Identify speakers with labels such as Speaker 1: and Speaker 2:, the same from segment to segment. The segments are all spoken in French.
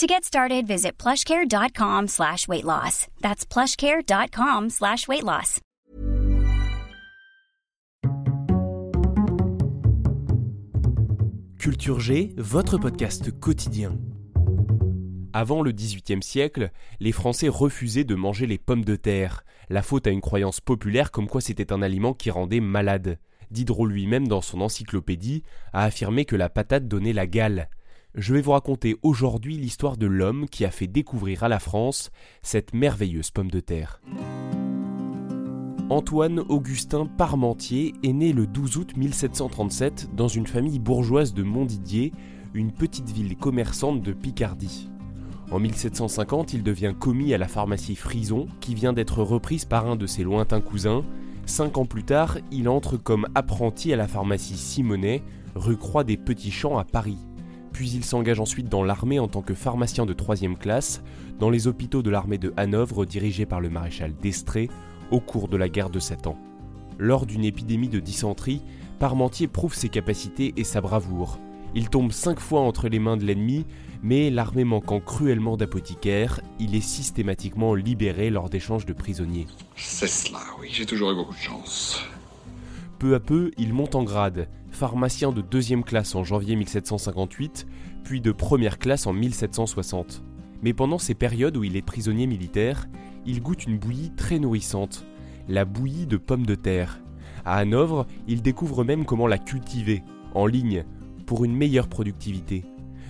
Speaker 1: To get started, visit plushcare.com slash weight loss. That's plushcare.com slash weight loss.
Speaker 2: Culture G, votre podcast quotidien. Avant le XVIIIe siècle, les Français refusaient de manger les pommes de terre, la faute à une croyance populaire comme quoi c'était un aliment qui rendait malade. Diderot lui-même, dans son encyclopédie, a affirmé que la patate donnait la gale. Je vais vous raconter aujourd'hui l'histoire de l'homme qui a fait découvrir à la France cette merveilleuse pomme de terre. Antoine Augustin Parmentier est né le 12 août 1737 dans une famille bourgeoise de Montdidier, une petite ville commerçante de Picardie. En 1750, il devient commis à la pharmacie Frison, qui vient d'être reprise par un de ses lointains cousins. Cinq ans plus tard, il entre comme apprenti à la pharmacie Simonet, rue Croix des Petits Champs à Paris. Puis il s'engage ensuite dans l'armée en tant que pharmacien de troisième classe, dans les hôpitaux de l'armée de Hanovre dirigés par le maréchal d'Estrée au cours de la guerre de Sept Ans. Lors d'une épidémie de dysenterie, Parmentier prouve ses capacités et sa bravoure. Il tombe cinq fois entre les mains de l'ennemi, mais l'armée manquant cruellement d'apothicaires, il est systématiquement libéré lors d'échanges de prisonniers.
Speaker 3: C'est cela, oui, j'ai toujours eu beaucoup de chance.
Speaker 2: Peu à peu, il monte en grade, pharmacien de deuxième classe en janvier 1758, puis de première classe en 1760. Mais pendant ces périodes où il est prisonnier militaire, il goûte une bouillie très nourrissante, la bouillie de pommes de terre. À Hanovre, il découvre même comment la cultiver, en ligne, pour une meilleure productivité.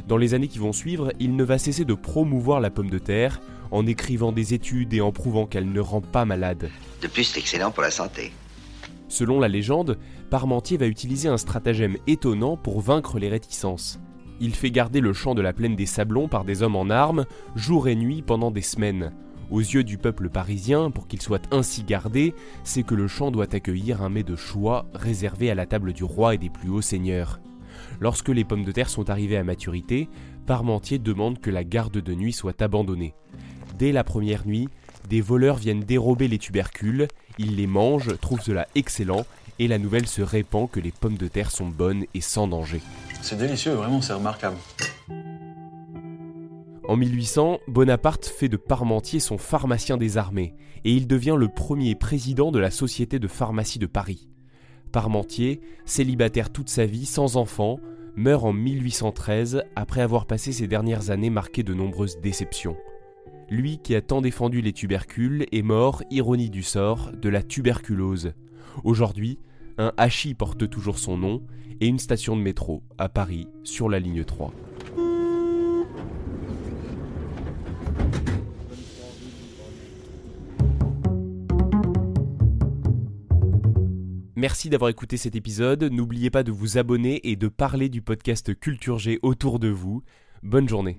Speaker 2: Dans les années qui vont suivre, il ne va cesser de promouvoir la pomme de terre, en écrivant des études et en prouvant qu'elle ne rend pas malade.
Speaker 4: De plus, c'est excellent pour la santé.
Speaker 2: Selon la légende, Parmentier va utiliser un stratagème étonnant pour vaincre les réticences. Il fait garder le champ de la plaine des Sablons par des hommes en armes, jour et nuit pendant des semaines. Aux yeux du peuple parisien, pour qu'il soit ainsi gardé, c'est que le champ doit accueillir un mets de choix réservé à la table du roi et des plus hauts seigneurs. Lorsque les pommes de terre sont arrivées à maturité, Parmentier demande que la garde de nuit soit abandonnée. Dès la première nuit, des voleurs viennent dérober les tubercules, ils les mangent, trouvent cela excellent, et la nouvelle se répand que les pommes de terre sont bonnes et sans danger.
Speaker 5: C'est délicieux, vraiment, c'est remarquable.
Speaker 2: En 1800, Bonaparte fait de Parmentier son pharmacien des armées, et il devient le premier président de la Société de pharmacie de Paris. Parmentier, célibataire toute sa vie, sans enfant, meurt en 1813 après avoir passé ses dernières années marquées de nombreuses déceptions. Lui qui a tant défendu les tubercules est mort, ironie du sort, de la tuberculose. Aujourd'hui, un hachis porte toujours son nom et une station de métro à Paris sur la ligne 3. Merci d'avoir écouté cet épisode. N'oubliez pas de vous abonner et de parler du podcast Culture G autour de vous. Bonne journée.